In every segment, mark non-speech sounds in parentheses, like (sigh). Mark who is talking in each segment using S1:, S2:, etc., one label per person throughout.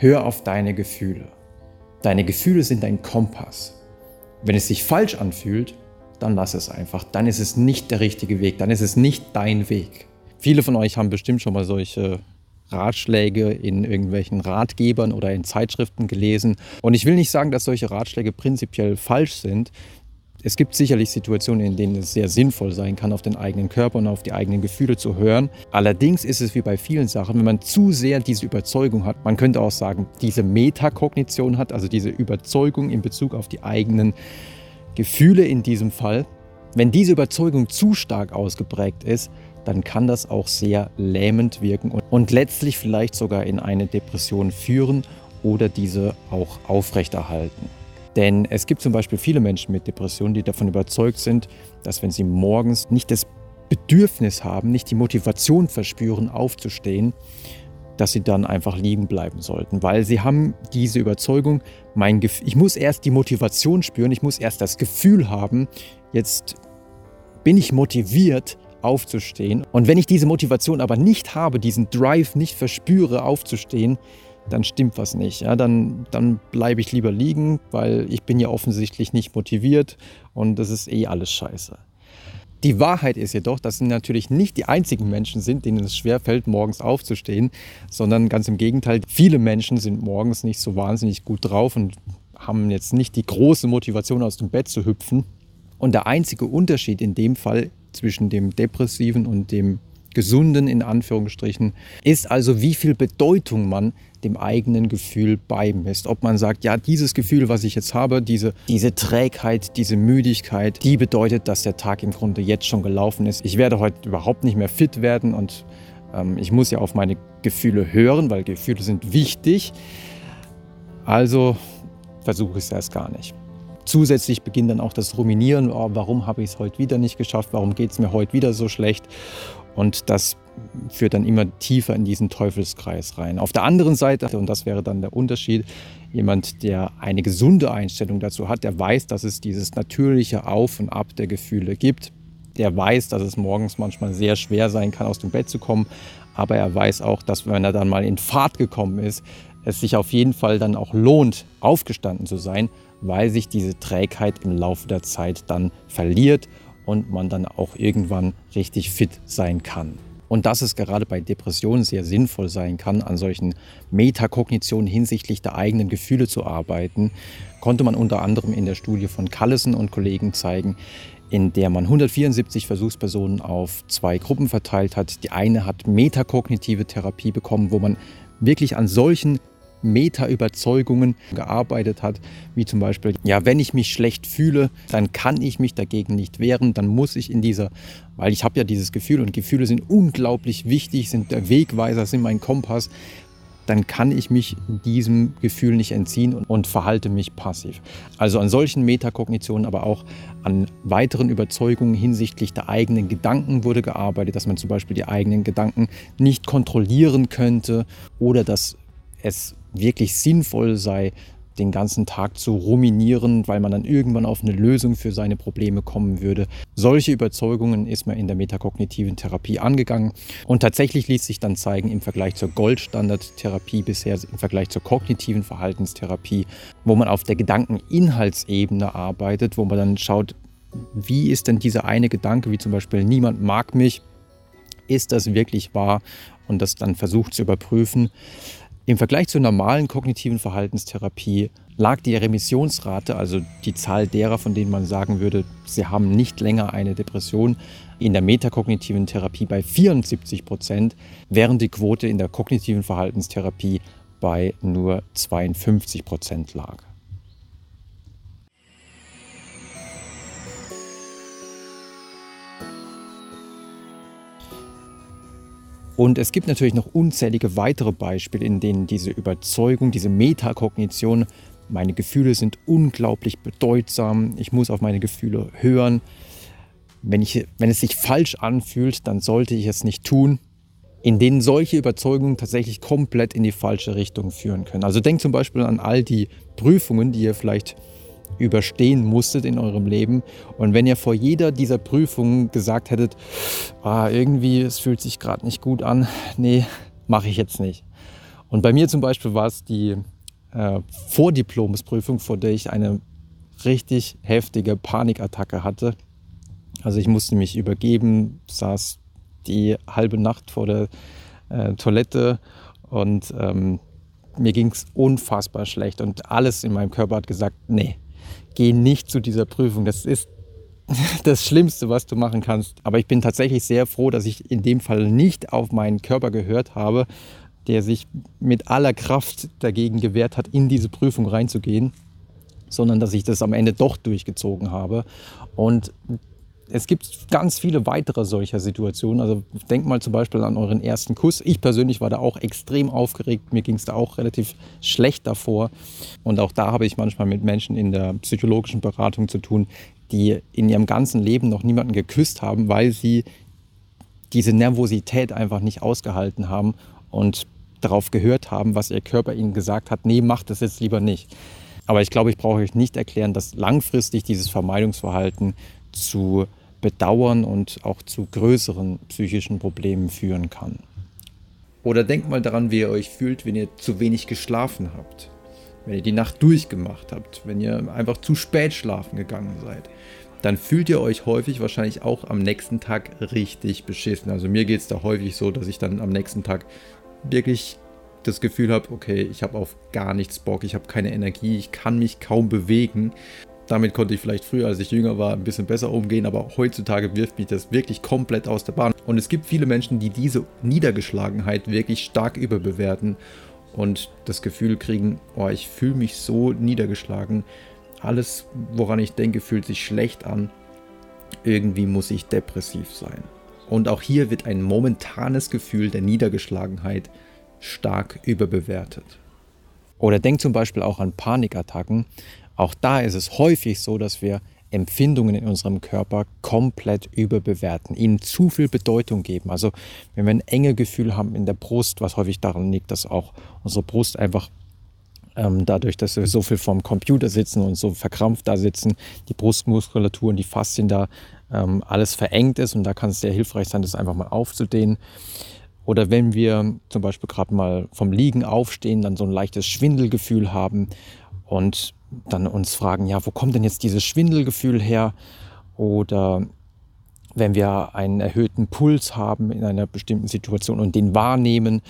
S1: Hör auf deine Gefühle. Deine Gefühle sind dein Kompass. Wenn es sich falsch anfühlt, dann lass es einfach. Dann ist es nicht der richtige Weg. Dann ist es nicht dein Weg. Viele von euch haben bestimmt schon mal solche Ratschläge in irgendwelchen Ratgebern oder in Zeitschriften gelesen. Und ich will nicht sagen, dass solche Ratschläge prinzipiell falsch sind. Es gibt sicherlich Situationen, in denen es sehr sinnvoll sein kann, auf den eigenen Körper und auf die eigenen Gefühle zu hören. Allerdings ist es wie bei vielen Sachen, wenn man zu sehr diese Überzeugung hat, man könnte auch sagen, diese Metakognition hat, also diese Überzeugung in Bezug auf die eigenen Gefühle in diesem Fall. Wenn diese Überzeugung zu stark ausgeprägt ist, dann kann das auch sehr lähmend wirken und letztlich vielleicht sogar in eine Depression führen oder diese auch aufrechterhalten. Denn es gibt zum Beispiel viele Menschen mit Depressionen, die davon überzeugt sind, dass wenn sie morgens nicht das Bedürfnis haben, nicht die Motivation verspüren, aufzustehen, dass sie dann einfach liegen bleiben sollten, weil sie haben diese Überzeugung, mein ich muss erst die Motivation spüren, ich muss erst das Gefühl haben, jetzt bin ich motiviert aufzustehen. Und wenn ich diese Motivation aber nicht habe, diesen Drive nicht verspüre, aufzustehen, dann stimmt was nicht. Ja, dann dann bleibe ich lieber liegen, weil ich bin ja offensichtlich nicht motiviert und das ist eh alles scheiße. Die Wahrheit ist jedoch, dass sie natürlich nicht die einzigen Menschen sind, denen es schwerfällt, morgens aufzustehen, sondern ganz im Gegenteil, viele Menschen sind morgens nicht so wahnsinnig gut drauf und haben jetzt nicht die große Motivation, aus dem Bett zu hüpfen. Und der einzige Unterschied in dem Fall zwischen dem Depressiven und dem Gesunden in Anführungsstrichen, ist also, wie viel Bedeutung man dem eigenen Gefühl beimisst. Ob man sagt, ja, dieses Gefühl, was ich jetzt habe, diese, diese Trägheit, diese Müdigkeit, die bedeutet, dass der Tag im Grunde jetzt schon gelaufen ist. Ich werde heute überhaupt nicht mehr fit werden und ähm, ich muss ja auf meine Gefühle hören, weil Gefühle sind wichtig. Also versuche ich es erst gar nicht. Zusätzlich beginnt dann auch das Ruminieren, oh, warum habe ich es heute wieder nicht geschafft, warum geht es mir heute wieder so schlecht. Und das führt dann immer tiefer in diesen Teufelskreis rein. Auf der anderen Seite, und das wäre dann der Unterschied, jemand, der eine gesunde Einstellung dazu hat, der weiß, dass es dieses natürliche Auf und Ab der Gefühle gibt. Der weiß, dass es morgens manchmal sehr schwer sein kann, aus dem Bett zu kommen. Aber er weiß auch, dass wenn er dann mal in Fahrt gekommen ist, es sich auf jeden Fall dann auch lohnt, aufgestanden zu sein, weil sich diese Trägheit im Laufe der Zeit dann verliert und man dann auch irgendwann richtig fit sein kann. Und dass es gerade bei Depressionen sehr sinnvoll sein kann, an solchen Metakognitionen hinsichtlich der eigenen Gefühle zu arbeiten, konnte man unter anderem in der Studie von Callison und Kollegen zeigen, in der man 174 Versuchspersonen auf zwei Gruppen verteilt hat. Die eine hat metakognitive Therapie bekommen, wo man wirklich an solchen Meta-Überzeugungen gearbeitet hat, wie zum Beispiel, ja, wenn ich mich schlecht fühle, dann kann ich mich dagegen nicht wehren, dann muss ich in dieser, weil ich habe ja dieses Gefühl und Gefühle sind unglaublich wichtig, sind der Wegweiser, sind mein Kompass, dann kann ich mich diesem Gefühl nicht entziehen und, und verhalte mich passiv. Also an solchen Metakognitionen, aber auch an weiteren Überzeugungen hinsichtlich der eigenen Gedanken wurde gearbeitet, dass man zum Beispiel die eigenen Gedanken nicht kontrollieren könnte oder dass es wirklich sinnvoll sei, den ganzen Tag zu ruminieren, weil man dann irgendwann auf eine Lösung für seine Probleme kommen würde. Solche Überzeugungen ist man in der metakognitiven Therapie angegangen und tatsächlich ließ sich dann zeigen im Vergleich zur Goldstandardtherapie bisher, im Vergleich zur kognitiven Verhaltenstherapie, wo man auf der Gedankeninhaltsebene arbeitet, wo man dann schaut, wie ist denn dieser eine Gedanke, wie zum Beispiel niemand mag mich, ist das wirklich wahr und das dann versucht zu überprüfen. Im Vergleich zur normalen kognitiven Verhaltenstherapie lag die Remissionsrate, also die Zahl derer, von denen man sagen würde, sie haben nicht länger eine Depression, in der metakognitiven Therapie bei 74 Prozent, während die Quote in der kognitiven Verhaltenstherapie bei nur 52 Prozent lag. Und es gibt natürlich noch unzählige weitere Beispiele, in denen diese Überzeugung, diese Metakognition, meine Gefühle sind unglaublich bedeutsam, ich muss auf meine Gefühle hören. Wenn, ich, wenn es sich falsch anfühlt, dann sollte ich es nicht tun, in denen solche Überzeugungen tatsächlich komplett in die falsche Richtung führen können. Also denkt zum Beispiel an all die Prüfungen, die ihr vielleicht überstehen musstet in eurem Leben. Und wenn ihr vor jeder dieser Prüfungen gesagt hättet, ah, irgendwie, es fühlt sich gerade nicht gut an, nee, mache ich jetzt nicht. Und bei mir zum Beispiel war es die äh, Vordiplomsprüfung, vor der ich eine richtig heftige Panikattacke hatte. Also ich musste mich übergeben, saß die halbe Nacht vor der äh, Toilette und ähm, mir ging es unfassbar schlecht und alles in meinem Körper hat gesagt, nee, geh nicht zu dieser Prüfung. Das ist (laughs) das Schlimmste, was du machen kannst. Aber ich bin tatsächlich sehr froh, dass ich in dem Fall nicht auf meinen Körper gehört habe, der sich mit aller Kraft dagegen gewehrt hat, in diese Prüfung reinzugehen, sondern dass ich das am Ende doch durchgezogen habe. Und es gibt ganz viele weitere solcher Situationen. Also denkt mal zum Beispiel an euren ersten Kuss. Ich persönlich war da auch extrem aufgeregt. Mir ging es da auch relativ schlecht davor. Und auch da habe ich manchmal mit Menschen in der psychologischen Beratung zu tun, die in ihrem ganzen Leben noch niemanden geküsst haben, weil sie diese Nervosität einfach nicht ausgehalten haben und darauf gehört haben, was ihr Körper ihnen gesagt hat, nee, macht das jetzt lieber nicht. Aber ich glaube, ich brauche euch nicht erklären, dass langfristig dieses Vermeidungsverhalten zu Bedauern und auch zu größeren psychischen Problemen führen kann. Oder denkt mal daran, wie ihr euch fühlt, wenn ihr zu wenig geschlafen habt, wenn ihr die Nacht durchgemacht habt, wenn ihr einfach zu spät schlafen gegangen seid. Dann fühlt ihr euch häufig wahrscheinlich auch am nächsten Tag richtig beschissen. Also mir geht es da häufig so, dass ich dann am nächsten Tag wirklich das Gefühl habe, okay, ich habe auf gar nichts Bock, ich habe keine Energie, ich kann mich kaum bewegen. Damit konnte ich vielleicht früher, als ich jünger war, ein bisschen besser umgehen, aber heutzutage wirft mich das wirklich komplett aus der Bahn. Und es gibt viele Menschen, die diese Niedergeschlagenheit wirklich stark überbewerten und das Gefühl kriegen, oh, ich fühle mich so niedergeschlagen. Alles, woran ich denke, fühlt sich schlecht an. Irgendwie muss ich depressiv sein. Und auch hier wird ein momentanes Gefühl der Niedergeschlagenheit stark überbewertet. Oder denk zum Beispiel auch an Panikattacken. Auch da ist es häufig so, dass wir Empfindungen in unserem Körper komplett überbewerten, ihnen zu viel Bedeutung geben. Also wenn wir ein enge Gefühl haben in der Brust, was häufig daran liegt, dass auch unsere Brust einfach ähm, dadurch, dass wir so viel vorm Computer sitzen und so verkrampft da sitzen, die Brustmuskulatur und die Faszien da ähm, alles verengt ist und da kann es sehr hilfreich sein, das einfach mal aufzudehnen. Oder wenn wir zum Beispiel gerade mal vom Liegen aufstehen, dann so ein leichtes Schwindelgefühl haben und dann uns fragen, ja, wo kommt denn jetzt dieses Schwindelgefühl her? Oder wenn wir einen erhöhten Puls haben in einer bestimmten Situation und den wahrnehmen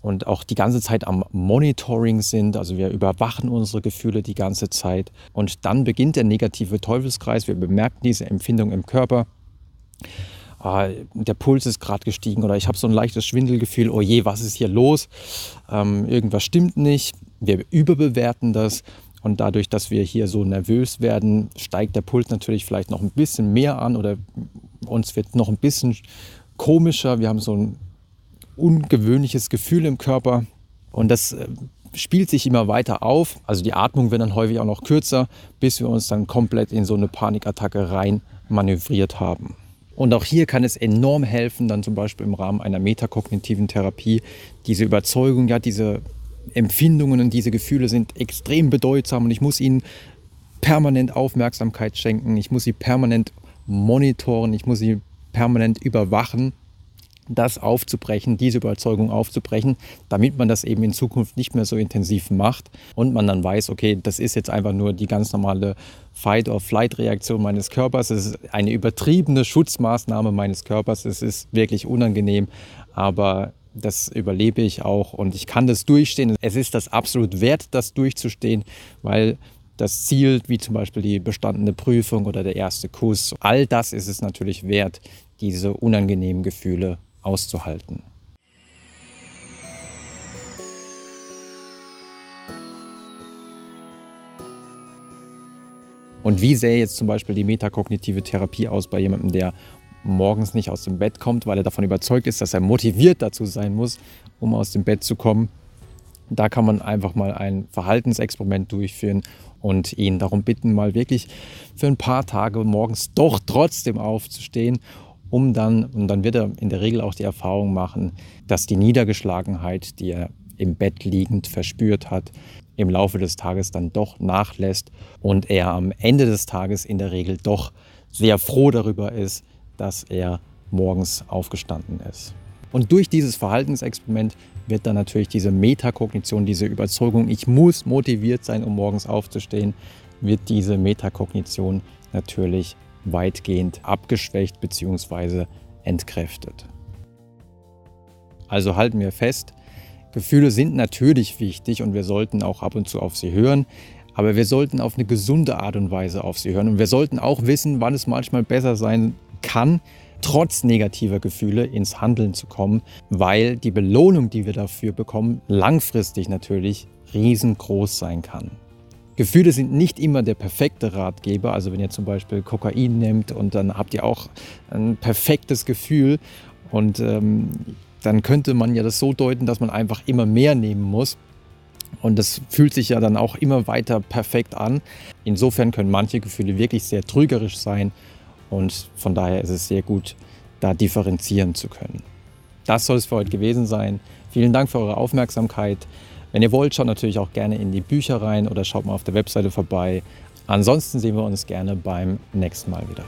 S1: und auch die ganze Zeit am Monitoring sind, also wir überwachen unsere Gefühle die ganze Zeit und dann beginnt der negative Teufelskreis, wir bemerken diese Empfindung im Körper. Ah, der Puls ist gerade gestiegen oder ich habe so ein leichtes Schwindelgefühl, oh je, was ist hier los? Ähm, irgendwas stimmt nicht. Wir überbewerten das und dadurch, dass wir hier so nervös werden, steigt der Puls natürlich vielleicht noch ein bisschen mehr an oder uns wird noch ein bisschen komischer. Wir haben so ein ungewöhnliches Gefühl im Körper und das äh, spielt sich immer weiter auf. Also die Atmung wird dann häufig auch noch kürzer, bis wir uns dann komplett in so eine Panikattacke rein manövriert haben. Und auch hier kann es enorm helfen, dann zum Beispiel im Rahmen einer metakognitiven Therapie, diese Überzeugung, ja, diese Empfindungen und diese Gefühle sind extrem bedeutsam und ich muss ihnen permanent Aufmerksamkeit schenken, ich muss sie permanent monitoren, ich muss sie permanent überwachen, das aufzubrechen, diese Überzeugung aufzubrechen, damit man das eben in Zukunft nicht mehr so intensiv macht und man dann weiß, okay, das ist jetzt einfach nur die ganz normale Fight-or-Flight-Reaktion meines Körpers, es ist eine übertriebene Schutzmaßnahme meines Körpers, es ist wirklich unangenehm, aber das überlebe ich auch und ich kann das durchstehen. Es ist das absolut wert, das durchzustehen, weil das Ziel, wie zum Beispiel die bestandene Prüfung oder der erste Kuss, all das ist es natürlich wert, diese unangenehmen Gefühle auszuhalten. Und wie sähe jetzt zum Beispiel die metakognitive Therapie aus bei jemandem, der morgens nicht aus dem Bett kommt, weil er davon überzeugt ist, dass er motiviert dazu sein muss, um aus dem Bett zu kommen. Da kann man einfach mal ein Verhaltensexperiment durchführen und ihn darum bitten, mal wirklich für ein paar Tage morgens doch trotzdem aufzustehen, um dann, und dann wird er in der Regel auch die Erfahrung machen, dass die Niedergeschlagenheit, die er im Bett liegend verspürt hat, im Laufe des Tages dann doch nachlässt und er am Ende des Tages in der Regel doch sehr froh darüber ist, dass er morgens aufgestanden ist. Und durch dieses Verhaltensexperiment wird dann natürlich diese Metakognition, diese Überzeugung, ich muss motiviert sein, um morgens aufzustehen, wird diese Metakognition natürlich weitgehend abgeschwächt bzw. entkräftet. Also halten wir fest, Gefühle sind natürlich wichtig und wir sollten auch ab und zu auf sie hören, aber wir sollten auf eine gesunde Art und Weise auf sie hören und wir sollten auch wissen, wann es manchmal besser sein kann, trotz negativer Gefühle ins Handeln zu kommen, weil die Belohnung, die wir dafür bekommen, langfristig natürlich riesengroß sein kann. Gefühle sind nicht immer der perfekte Ratgeber. Also wenn ihr zum Beispiel Kokain nehmt und dann habt ihr auch ein perfektes Gefühl und ähm, dann könnte man ja das so deuten, dass man einfach immer mehr nehmen muss. Und das fühlt sich ja dann auch immer weiter perfekt an. Insofern können manche Gefühle wirklich sehr trügerisch sein und von daher ist es sehr gut, da differenzieren zu können. Das soll es für heute gewesen sein. Vielen Dank für eure Aufmerksamkeit. Wenn ihr wollt, schaut natürlich auch gerne in die Bücher rein oder schaut mal auf der Webseite vorbei. Ansonsten sehen wir uns gerne beim nächsten Mal wieder.